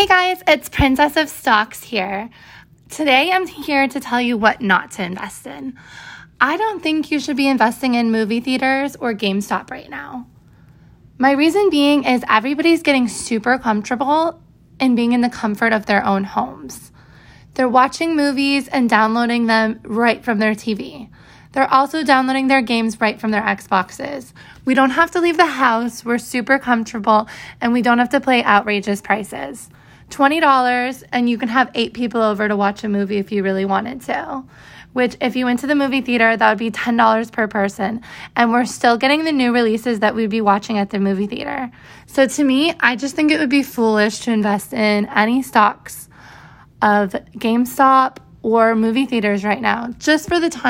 Hey guys, it's Princess of Stocks here. Today I'm here to tell you what not to invest in. I don't think you should be investing in movie theaters or GameStop right now. My reason being is everybody's getting super comfortable in being in the comfort of their own homes. They're watching movies and downloading them right from their TV. They're also downloading their games right from their Xboxes. We don't have to leave the house, we're super comfortable, and we don't have to pay outrageous prices. $20 and you can have eight people over to watch a movie if you really wanted to. Which, if you went to the movie theater, that would be $10 per person. And we're still getting the new releases that we'd be watching at the movie theater. So, to me, I just think it would be foolish to invest in any stocks of GameStop or movie theaters right now, just for the time